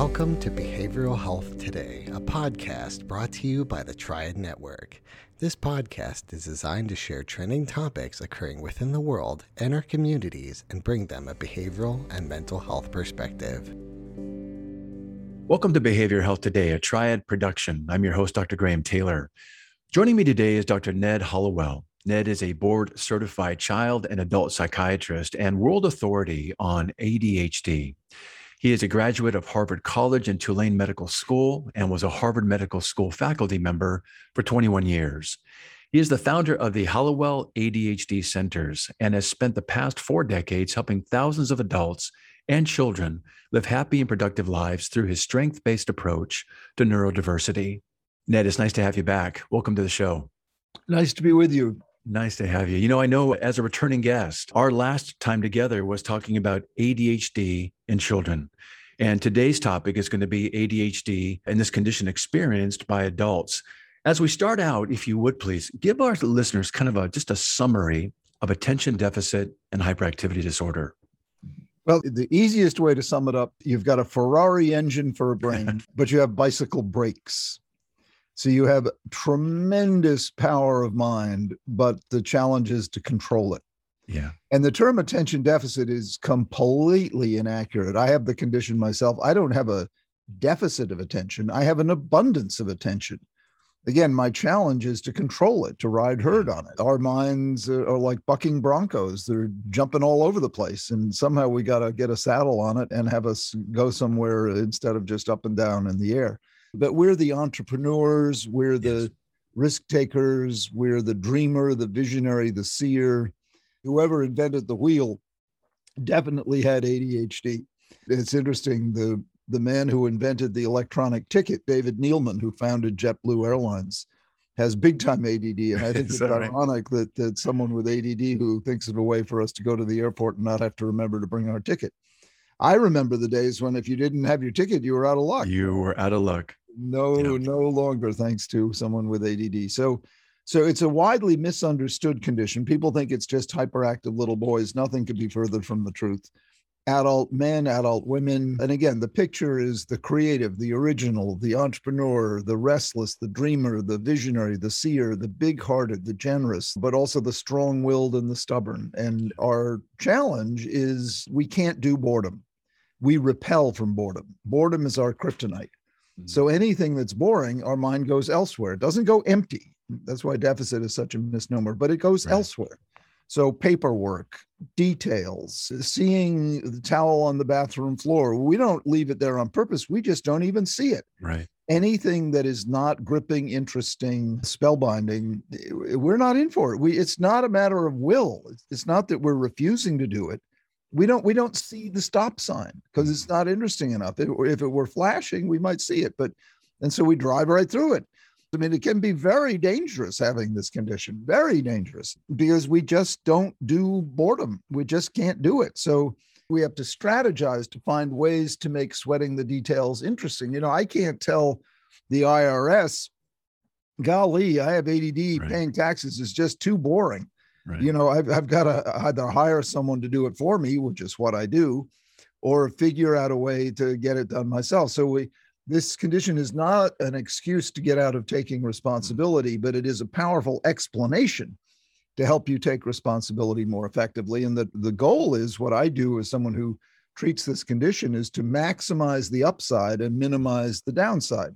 Welcome to Behavioral Health Today, a podcast brought to you by the Triad Network. This podcast is designed to share trending topics occurring within the world and our communities and bring them a behavioral and mental health perspective. Welcome to Behavioral Health Today, a Triad production. I'm your host, Dr. Graham Taylor. Joining me today is Dr. Ned Hallowell. Ned is a board certified child and adult psychiatrist and world authority on ADHD. He is a graduate of Harvard College and Tulane Medical School and was a Harvard Medical School faculty member for 21 years. He is the founder of the Hallowell ADHD Centers and has spent the past four decades helping thousands of adults and children live happy and productive lives through his strength based approach to neurodiversity. Ned, it's nice to have you back. Welcome to the show. Nice to be with you. Nice to have you. You know, I know as a returning guest, our last time together was talking about ADHD in children. And today's topic is going to be ADHD and this condition experienced by adults. As we start out, if you would please give our listeners kind of a just a summary of attention deficit and hyperactivity disorder. Well, the easiest way to sum it up, you've got a Ferrari engine for a brain, but you have bicycle brakes. So you have tremendous power of mind, but the challenge is to control it. Yeah. And the term attention deficit is completely inaccurate. I have the condition myself. I don't have a deficit of attention, I have an abundance of attention. Again, my challenge is to control it, to ride herd on it. Our minds are like bucking broncos. They're jumping all over the place. And somehow we got to get a saddle on it and have us go somewhere instead of just up and down in the air. But we're the entrepreneurs, we're the yes. risk takers, we're the dreamer, the visionary, the seer. Whoever invented the wheel definitely had ADHD. It's interesting. The the man who invented the electronic ticket, David Neeleman, who founded JetBlue Airlines, has big time ADD. And I think it's ironic that, that someone with ADD who thinks of a way for us to go to the airport and not have to remember to bring our ticket. I remember the days when if you didn't have your ticket, you were out of luck. You were out of luck. No, no longer, thanks to someone with ADD. So, so it's a widely misunderstood condition. People think it's just hyperactive little boys. Nothing could be further from the truth. Adult men, adult women. And again, the picture is the creative, the original, the entrepreneur, the restless, the dreamer, the visionary, the seer, the big hearted, the generous, but also the strong willed and the stubborn. And our challenge is we can't do boredom. We repel from boredom. Boredom is our kryptonite. So mm-hmm. anything that's boring, our mind goes elsewhere. It doesn't go empty. That's why deficit is such a misnomer, but it goes right. elsewhere. So paperwork, details, seeing the towel on the bathroom floor. We don't leave it there on purpose. We just don't even see it. Right. Anything that is not gripping, interesting, spellbinding, we're not in for it. We it's not a matter of will. It's not that we're refusing to do it we don't we don't see the stop sign because it's not interesting enough. If, if it were flashing, we might see it, but and so we drive right through it. I mean, it can be very dangerous having this condition, very dangerous because we just don't do boredom. We just can't do it. So we have to strategize to find ways to make sweating the details interesting. You know, I can't tell the IRS, golly, I have ADD, right. paying taxes is just too boring. Right. You know, I've, I've got to either hire someone to do it for me, which is what I do, or figure out a way to get it done myself. So we, this condition is not an excuse to get out of taking mm-hmm. responsibility, but it is a powerful explanation to help you take responsibility more effectively. And the, the goal is what I do as someone who treats this condition is to maximize the upside and minimize the downside.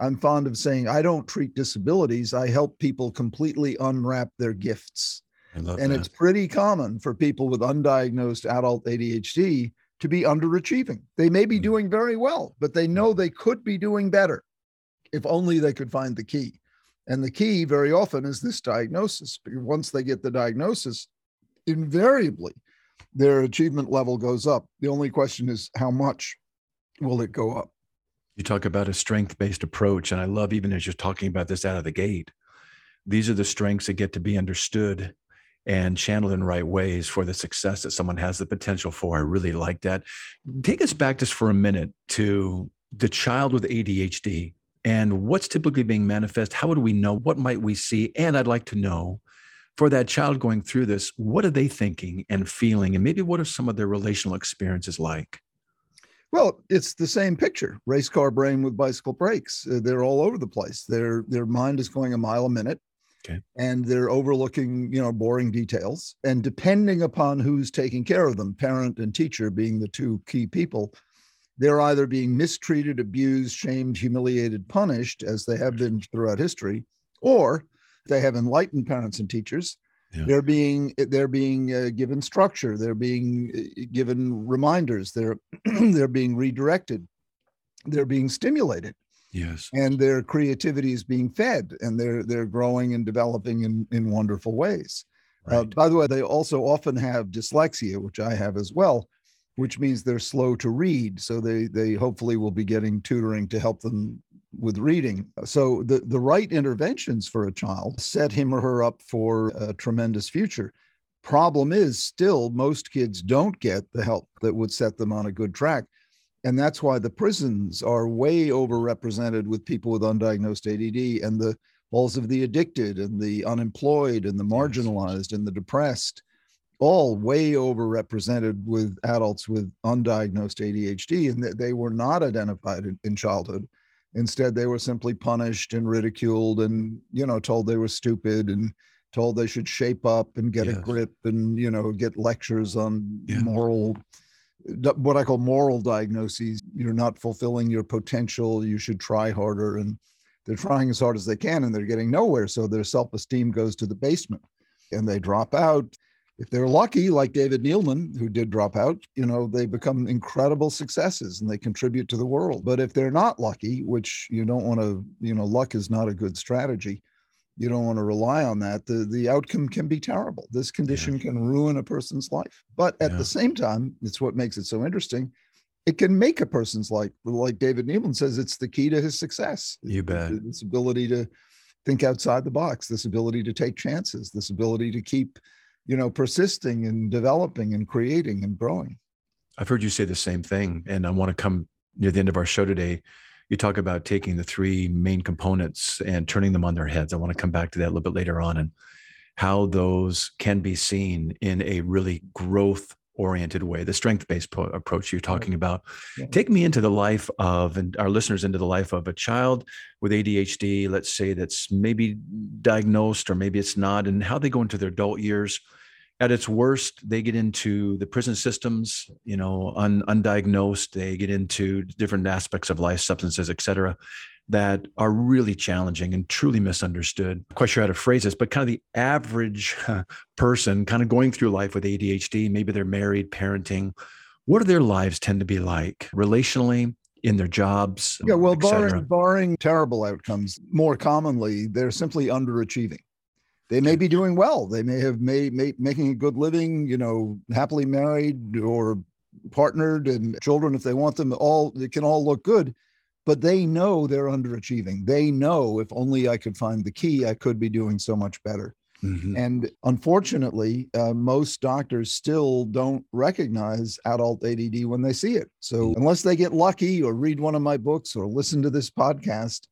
I'm fond of saying I don't treat disabilities, I help people completely unwrap their gifts and that. it's pretty common for people with undiagnosed adult ADHD to be underachieving. They may be mm. doing very well, but they know they could be doing better if only they could find the key. And the key very often is this diagnosis. Once they get the diagnosis, invariably their achievement level goes up. The only question is how much will it go up? You talk about a strength based approach. And I love even as you're talking about this out of the gate, these are the strengths that get to be understood and channeled in right ways for the success that someone has the potential for. I really like that. Take us back just for a minute to the child with ADHD and what's typically being manifest. How would we know? What might we see? And I'd like to know for that child going through this, what are they thinking and feeling? And maybe what are some of their relational experiences like? Well, it's the same picture. Race car brain with bicycle brakes. Uh, they're all over the place. Their their mind is going a mile a minute. Okay. And they're overlooking, you know, boring details. And depending upon who's taking care of them, parent and teacher being the two key people, they're either being mistreated, abused, shamed, humiliated, punished, as they have been throughout history, or they have enlightened parents and teachers. Yeah. They're being they're being uh, given structure. They're being uh, given reminders. They're they're being redirected. They're being stimulated, Yes. and their creativity is being fed, and they're they're growing and developing in in wonderful ways. Uh, by the way, they also often have dyslexia, which I have as well, which means they're slow to read. So they they hopefully will be getting tutoring to help them with reading. So the the right interventions for a child set him or her up for a tremendous future. Problem is, still most kids don't get the help that would set them on a good track. And that's why the prisons are way overrepresented with people with undiagnosed ADD and the walls of the addicted and the unemployed and the marginalized and the depressed, all way overrepresented with adults with undiagnosed ADHD. And that they were not identified in, in childhood. Instead, they were simply punished and ridiculed and, you know, told they were stupid and told they should shape up and get a grip and, you know, get lectures on Yeah. moral what I call moral diagnoses. You're not fulfilling your potential. You should try harder. And they're trying as hard as they can and they're getting nowhere. So their self esteem goes to the basement and they drop out. If they're lucky, like David Neeleman, who did drop out, you know, they become incredible successes and they contribute to the world. But if they're not lucky, which you don't want to, you know, luck is not a good strategy. You don't want to rely on that. The the outcome can be terrible. This condition can ruin a person's life. But at Yeah. the same time, it's what makes it so interesting. It can make a person's life, like David Neeleman says, it's the key to his success. You bet. This ability to think outside the box, this ability to take chances, this ability to keep, you know, persisting and developing and creating and growing. I've heard you say the same thing, and I want to come near the end of our show today. You talk about taking the three main components and turning them on their heads. I want to come back to that a little bit later on and how those can be seen in a really growth oriented way, the strength based po- approach you're talking about. Yeah. Take me into the life of, and our listeners into the life of a child with ADHD, let's say that's maybe diagnosed or maybe it's not, and how they go into their adult years at its worst, they get into the prison systems, you know, un, undiagnosed. They get into different aspects of life, substances, et cetera, that are really challenging and truly misunderstood. I'm Quite sure how to phrase this, but kind of the average person kind of going through life with ADHD, maybe they're married, parenting. What do their lives tend to be like relationally, in their jobs? Yeah, well, barring barring terrible outcomes, more commonly they're simply underachieving. They may be doing well. They may have made, made making a good living, you know, happily married or partnered and children if they want them. All it can all look good, but they know they're underachieving. They know if only I could find the key, I could be doing so much better. Mhm. And unfortunately, uh, most doctors still don't recognize adult ADD when they see it. So, unless they get lucky or read one of my books or listen to this podcast,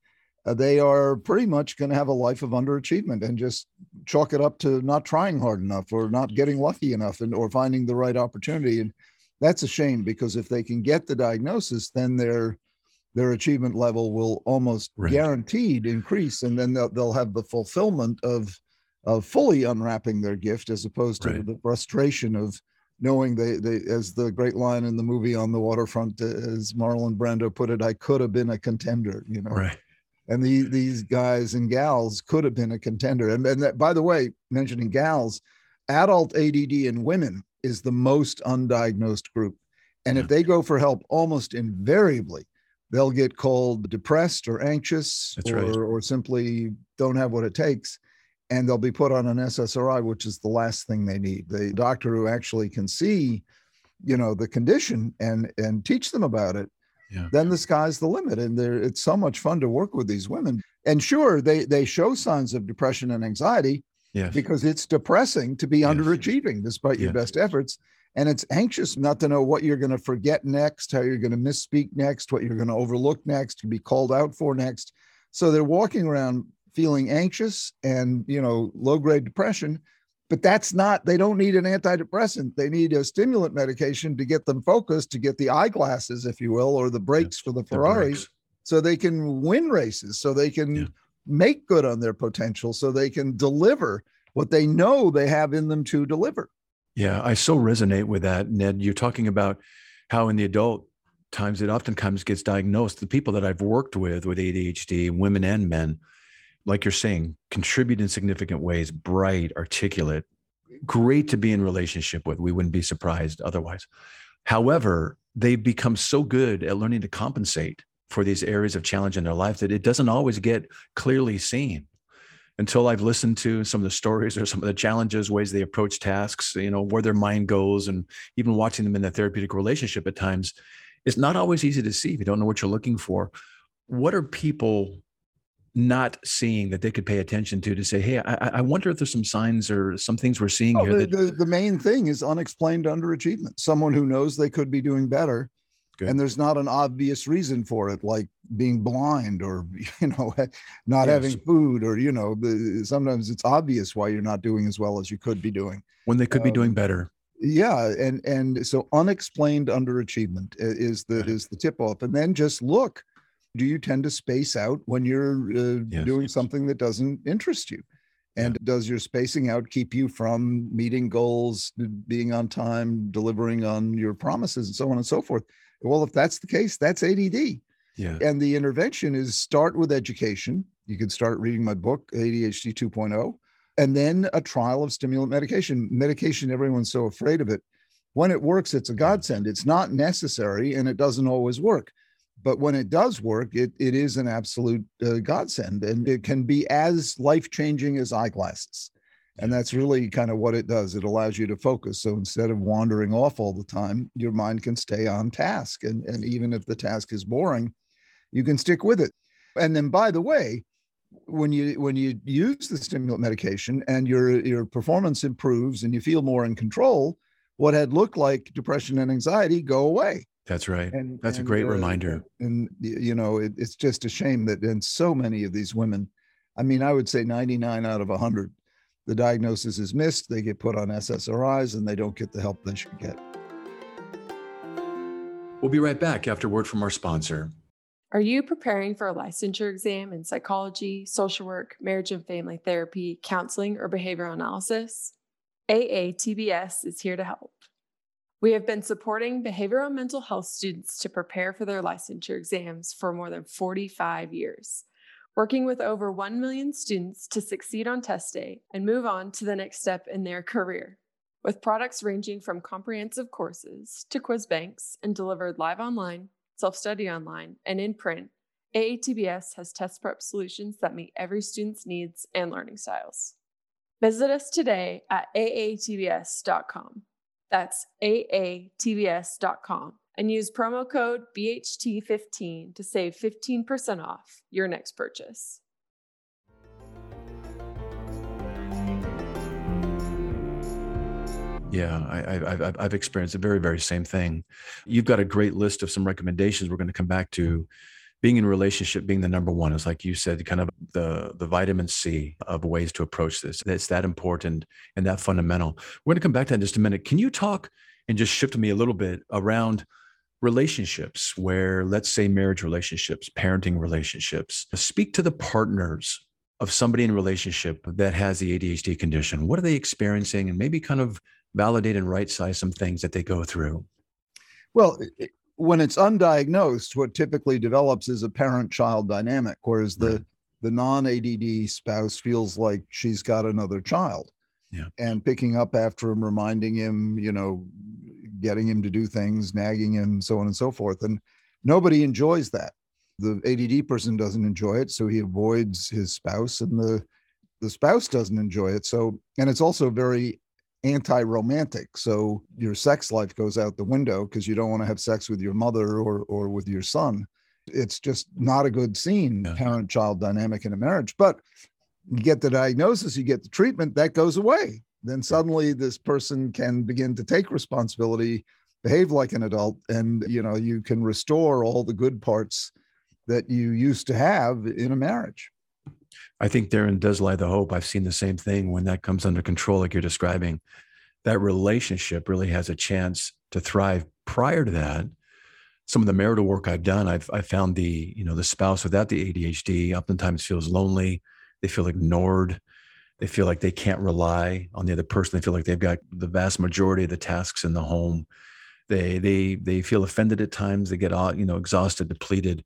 they are pretty much going to have a life of underachievement and just chalk it up to not trying hard enough or not getting lucky enough and or finding the right opportunity. And that's a shame because if they can get the diagnosis, then their their achievement level will almost Right. guaranteed increase, and then they'll, they'll have the fulfillment of of fully unwrapping their gift as opposed to Right. the frustration of knowing they, they as the great line in the movie on the waterfront uh, as marlon brando put it i could have been a contender you know Right. And the, these guys and gals could have been a contender and, and that, by the way mentioning gals adult add in women is the most undiagnosed group and Yeah. if they go for help almost invariably they'll get called depressed or anxious or, right. or simply don't have what it takes and they'll be put on an ssri which is the last thing they need the doctor who actually can see you know the condition and and teach them about it Yeah. then the sky's the limit and it's so much fun to work with these women and sure they they show signs of depression and anxiety Yes. because it's depressing to be Yes. underachieving despite your best efforts and it's anxious not to know what you're going to forget next how you're going to misspeak next what you're going to overlook next to be called out for next so they're walking around feeling anxious and you know low grade depression but that's not they don't need an antidepressant they need a stimulant medication to get them focused to get the eyeglasses if you will or the brakes for the ferraris brakes. so they can win races so they can Yeah. make good on their potential so they can deliver what they know they have in them to deliver Yeah, I so resonate with that, Ned. You're talking about how in the adult times it oftentimes gets diagnosed. The people that I've worked with with ADHD, women and men, like you're saying, contribute in significant ways, bright, articulate, great to be in relationship with. We wouldn't be surprised otherwise. However, they've become so good at learning to compensate for these areas of challenge in their life that it doesn't always get clearly seen until I've listened to some of the stories or some of the challenges, ways they approach tasks, you know, where their mind goes, and even watching them in the therapeutic relationship at times, it's not always easy to see if you don't know what you're looking for. What are people not seeing that they could pay attention to to say, hey, I, I wonder if there's some signs or some things we're seeing Oh, here the, that the, the main thing is unexplained underachievement someone who knows they could be doing better Good. and there's not an obvious reason for it like being blind or you know not Yes. having food or you know the, sometimes it's obvious why you're not doing as well as you could be doing when they could be doing um, better. yeah and and so unexplained underachievement is the is the tip off and then just look do you tend to space out when you're uh, Yes. doing something that doesn't interest you and does your spacing out keep you from meeting goals being on time delivering on your promises and so on and so forth well if that's the case that's add Yeah. and the intervention is start with education. You can start reading my book, ADHD 2.0, and then a trial of stimulant medication. Medication, everyone's so afraid of it. When it works, it's a godsend. It's not necessary and it doesn't always work. But when it does work, it, it is an absolute uh, godsend and it can be as life changing as eyeglasses. And that's really kind of what it does. It allows you to focus. So instead of wandering off all the time, your mind can stay on task. And, and even if the task is boring, you can stick with it. And then by the way, when you when you use the stimulant medication and your your performance improves and you feel more in control, what had looked like depression and anxiety go away. That's right. And That's a great uh, reminder. And you know, it, it's just a shame that in so many of these women, I mean, I would say 99 out of 100, the diagnosis is missed. They get put on SSRIs and they don't get the help they should get. We'll be right back after word from our sponsor. Are you preparing for a licensure exam in psychology, social work, marriage and family therapy, counseling, or behavioral analysis? AATBS is here to help. We have been supporting behavioral mental health students to prepare for their licensure exams for more than 45 years, working with over 1 million students to succeed on test day and move on to the next step in their career. With products ranging from comprehensive courses to quiz banks and delivered live online, self study online, and in print, AATBS has test prep solutions that meet every student's needs and learning styles. Visit us today at aatbs.com. That's aatbs.com and use promo code BHT15 to save 15% off your next purchase. Yeah, I, I've experienced the very, very same thing. You've got a great list of some recommendations we're going to come back to. Being in relationship being the number one is like you said, kind of the the vitamin C of ways to approach this. It's that important and that fundamental. We're going to come back to that in just a minute. Can you talk and just shift me a little bit around relationships where, let's say, marriage relationships, parenting relationships? Speak to the partners of somebody in relationship that has the ADHD condition. What are they experiencing, and maybe kind of validate and right size some things that they go through. Well, when it's undiagnosed, what typically develops is a parent-child dynamic, whereas the Right. the non-ADD spouse feels like she's got another child. Yeah. And picking up after him, reminding him, you know, getting him to do things, nagging him, so on and so forth. And nobody enjoys that. The ADD person doesn't enjoy it, so he avoids his spouse, and the the spouse doesn't enjoy it. So, and it's also very anti-romantic. So your sex life goes out the window because you don't want to have sex with your mother or or with your son. It's just not a good scene, Yeah. parent-child dynamic in a marriage. But you get the diagnosis, you get the treatment, that goes away. Then suddenly this person can begin to take responsibility, behave like an adult, and you know, you can restore all the good parts that you used to have in a marriage. I think therein does lie the hope. I've seen the same thing when that comes under control, like you're describing. That relationship really has a chance to thrive. Prior to that, some of the marital work I've done, I've I found the you know the spouse without the ADHD oftentimes feels lonely. They feel ignored. They feel like they can't rely on the other person. They feel like they've got the vast majority of the tasks in the home. They they they feel offended at times. They get uh, you know exhausted, depleted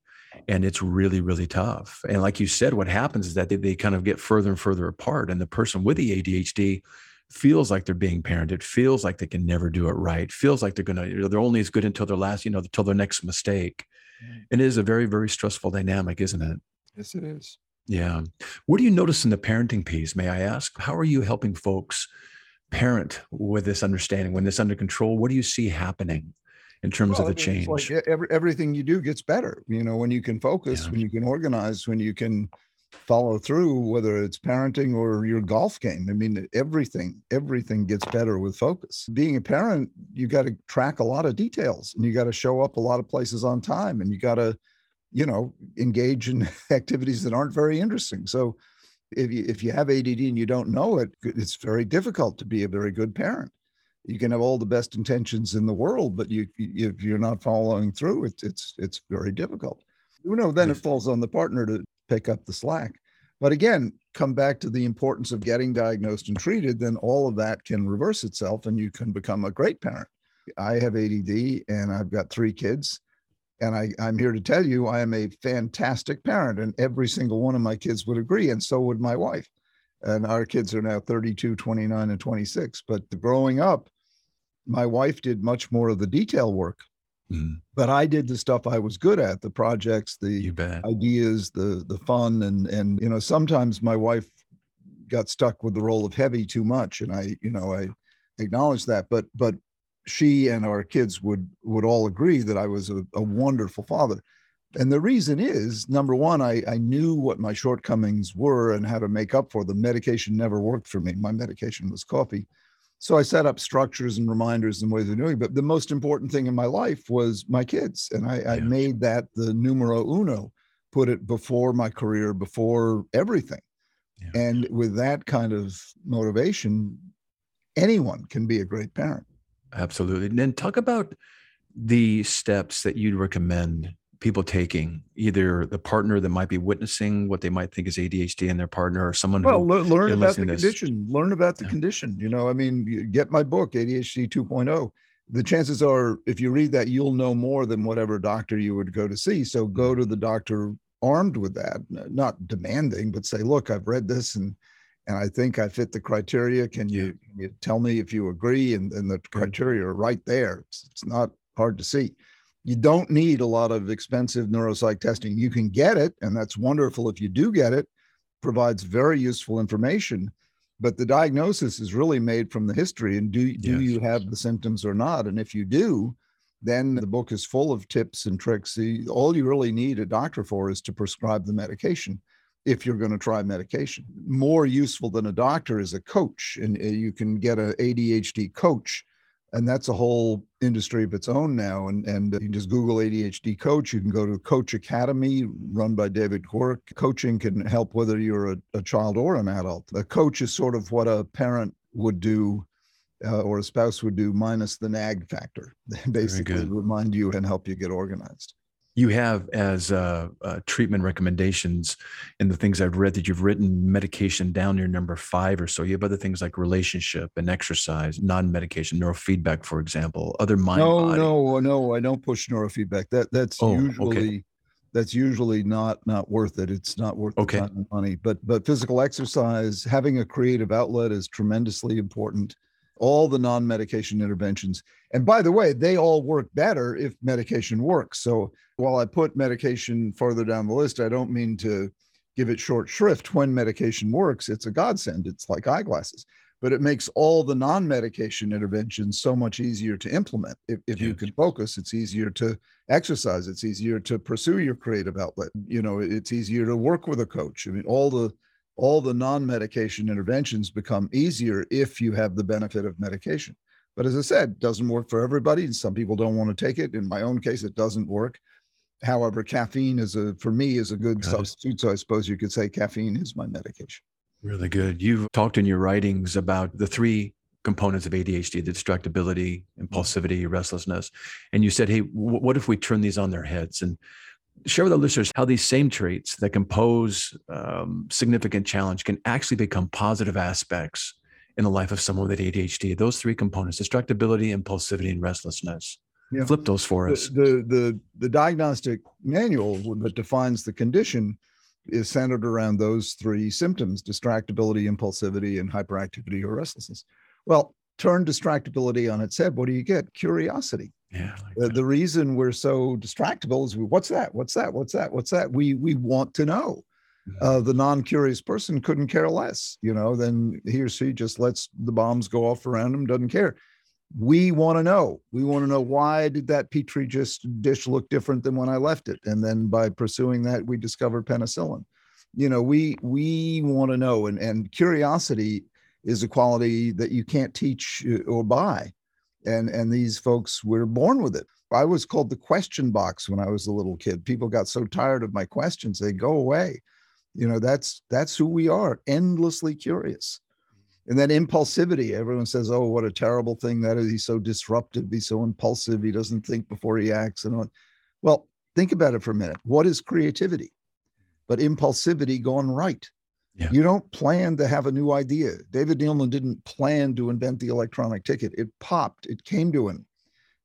and it's really really tough. And like you said what happens is that they, they kind of get further and further apart and the person with the adhd feels like they're being parented feels like they can never do it right feels like they're gonna they're only as good until their last you know until their next mistake. And it is a very very stressful dynamic isn't it? Yes it is. Yeah. What do you notice in the parenting piece may i ask? How are you helping folks parent with this understanding when this under control? What do you see happening in terms well, of the change. Like every, everything you do gets better. You know, when you can focus, yeah. when you can organize, when you can follow through, whether it's parenting or your golf game. I mean, everything, everything gets better with focus. Being a parent, you got to track a lot of details and you got to show up a lot of places on time and you got to, you know, engage in activities that aren't very interesting. So if you, if you have ADD and you don't know it, it's very difficult to be a very good parent you can have all the best intentions in the world, but you if you're not following through, it's it's it's very difficult. You know, then it falls on the partner to pick up the slack. But again, come back to the importance of getting diagnosed and treated, then all of that can reverse itself and you can become a great parent. I have ADD and I've got three kids. And I, I'm here to tell you, I am a fantastic parent, and every single one of my kids would agree, and so would my wife. And our kids are now 32, 29, and 26. But growing up, my wife did much more of the detail work. Mm. But I did the stuff I was good at, the projects, the ideas, the the fun, and and you know sometimes my wife got stuck with the role of heavy too much, and I you know I acknowledge that. But but she and our kids would would all agree that I was a, a wonderful father. And the reason is number one, I, I knew what my shortcomings were and how to make up for them. Medication never worked for me. My medication was coffee. So I set up structures and reminders and ways of doing. It. But the most important thing in my life was my kids, and I, yeah. I made that the numero uno. Put it before my career, before everything. Yeah. And with that kind of motivation, anyone can be a great parent. Absolutely. And then talk about the steps that you'd recommend people taking either the partner that might be witnessing what they might think is ADHD in their partner or someone well who learn about the condition learn about the yeah. condition you know I mean get my book ADHD 2.0 the chances are if you read that you'll know more than whatever doctor you would go to see. So go mm-hmm. to the doctor armed with that not demanding but say look I've read this and and I think I fit the criteria. Can you, can you tell me if you agree? And, and the criteria are right there. It's, it's not hard to see you don't need a lot of expensive neuropsych testing. You can get it, and that's wonderful if you do get it, provides very useful information. But the diagnosis is really made from the history and do, do yes. you have the symptoms or not? And if you do, then the book is full of tips and tricks. All you really need a doctor for is to prescribe the medication if you're going to try medication. More useful than a doctor is a coach, and uh, you can get an ADHD coach and that's a whole industry of its own now. And and you can just Google ADHD coach. You can go to Coach Academy, run by David Giwerc. Coaching can help whether you're a, a child or an adult. A coach is sort of what a parent would do. Uh, or a spouse would do minus the nag factor basically remind you and help you get organized you have as uh, uh, treatment recommendations in the things I've read that you've written medication down near number five or so. You have other things like relationship and exercise, non-medication, neurofeedback, for example, other mind. No, body. no, no. I don't push neurofeedback. That that's oh, usually okay. that's usually not not worth it. It's not worth okay. the money. But but physical exercise, having a creative outlet is tremendously important all the non medication interventions. And by the way, they all work better if medication works. So while I put medication further down the list, I don't mean to give it short shrift. When medication works, it's a godsend. It's like eyeglasses, but it makes all the non medication interventions so much easier to implement. If, if you can focus, it's easier to exercise, it's easier to pursue your creative outlet. You know, it's easier to work with a coach. I mean, all the all the non-medication interventions become easier if you have the benefit of medication. But as I said, it doesn't work for everybody. And some people don't want to take it. In my own case, it doesn't work. However, caffeine is a for me is a good substitute. So I suppose you could say caffeine is my medication. Really good. You've talked in your writings about the three components of ADHD the distractibility, impulsivity, restlessness. And you said, hey, w- what if we turn these on their heads and share with our listeners how these same traits that can pose um, significant challenge can actually become positive aspects in the life of someone with ADHD? Those three components distractibility, impulsivity, and restlessness. Yeah. Flip those for us. The, the, the the diagnostic manual that defines the condition is centered around those three symptoms: distractibility, impulsivity, and hyperactivity or restlessness. Well, turn distractibility on its head. What do you get? Curiosity. Yeah. Like the reason we're so distractible is we, what's that? What's that? What's that? What's that? We we want to know. Mm-hmm. Uh, the non-curious person couldn't care less, you know. Then he or she just lets the bombs go off around him, doesn't care we want to know we want to know why did that petri just dish look different than when i left it and then by pursuing that we discovered penicillin you know we we want to know and and curiosity is a quality that you can't teach uh, or buy and and these folks were born with it. I was called the question box when i was a little kid. People got so tired of my questions they go away. You know that's that's who we are endlessly curious. And then impulsivity everyone says oh what a terrible thing that is. He's so disruptive. He's so impulsive. He doesn't think before he acts and all. well think about it for a minute. What is creativity? But impulsivity gone right yeah. you don't plan to have a new idea david neeleman didn't plan to invent the electronic ticket it popped it came to him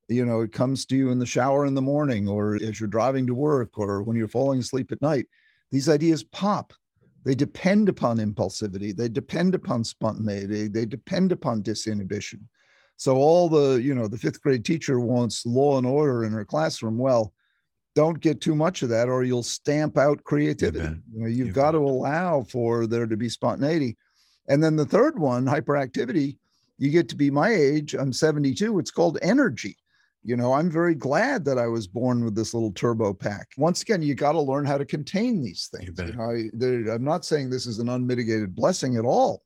you know it comes to you in the shower in the morning or as you're driving to work or when you're falling asleep at night these ideas pop they depend upon impulsivity. They depend upon spontaneity. They depend upon disinhibition. So all the, you know, the fifth grade teacher wants law and order in her classroom. Well, don't get too much of that or you'll stamp out creativity. You, you know, you've you got bet. to allow for there to be spontaneity. And then the third one, hyperactivity, you get to be my age, I'm 72, it's called energy. You know i'm very glad that i was born with this little turbo pack. Once again you got to learn how to contain these things. you know, I, i'm not saying this is an unmitigated blessing at all.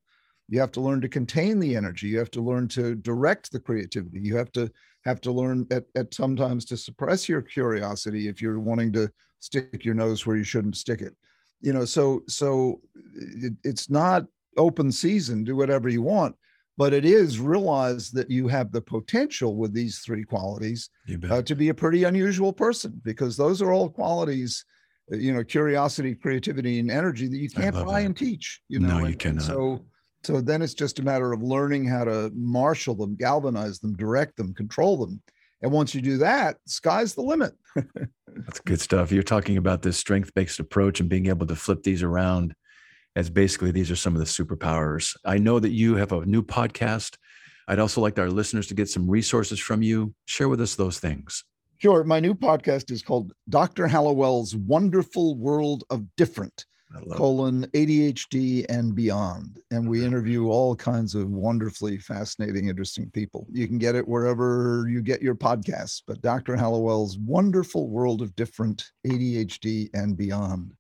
You have to learn to contain the energy. You have to learn to direct the creativity. You have to have to learn at, at sometimes to suppress your curiosity if you're wanting to stick your nose where you shouldn't stick it you know so so it, it's not open season do whatever you want but it is realize that you have the potential with these three qualities uh, to be a pretty unusual person because those are all qualities uh, you know curiosity creativity and energy that you can't buy that. and teach you know no, you cannot. so so then it's just a matter of learning how to marshal them galvanize them direct them control them and once you do that sky's the limit that's good stuff you're talking about this strength based approach and being able to flip these around as basically these are some of the superpowers. I know that you have a new podcast. I'd also like our listeners to get some resources from you. Share with us those things. Sure. My new podcast is called Dr. Hallowell's Wonderful World of Different, colon ADHD and beyond. And we interview all kinds of wonderfully fascinating, interesting people. You can get it wherever you get your podcasts, but Dr. Hallowell's Wonderful World of Different, ADHD and beyond.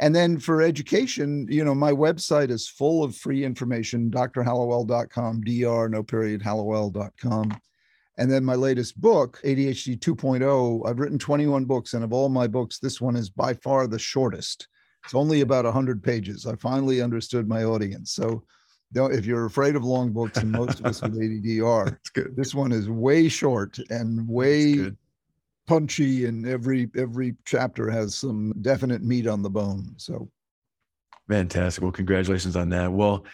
And then for education, you know, my website is full of free information, drhallowell.com, dr, no period, hallowell.com. And then my latest book, ADHD 2.0, I've written 21 books, and of all my books, this one is by far the shortest. It's only about 100 pages. I finally understood my audience. So if you're afraid of long books, and most of us with ADD are, this one is way short and way punchy and every every chapter has some definite meat on the bone. So. Fantastic. Well congratulations on that. Well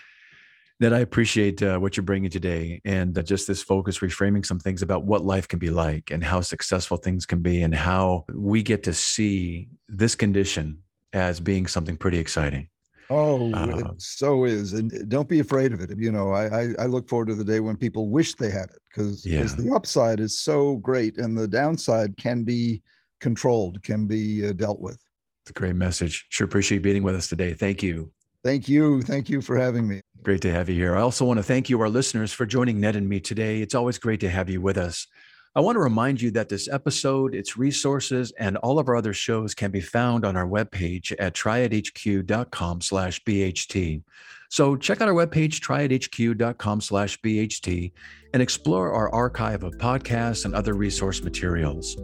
that I appreciate uh, what you're bringing today and uh, just this focus, reframing some things about what life can be like and how successful things can be, and how we get to see this condition as being something pretty exciting. Oh, uh, it so is, and uh, don't be afraid of it. You know, I, I, I look forward to the day when people wish they had it because yeah. the upside is so great, and the downside can be controlled, can be uh, dealt with. It's a great message. Sure appreciate being with us today. Thank you. Thank you. Thank you for having me. Great to have you here. I also want to thank you, our listeners, for joining Ned and me today. It's always great to have you with us. I want to remind you that this episode, its resources, and all of our other shows can be found on our webpage at triadhq.com slash BHT. So check out our webpage, triadhq.com slash BHT, and explore our archive of podcasts and other resource materials.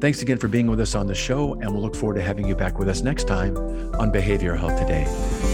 Thanks again for being with us on the show, and we'll look forward to having you back with us next time on Behavioral Health Today.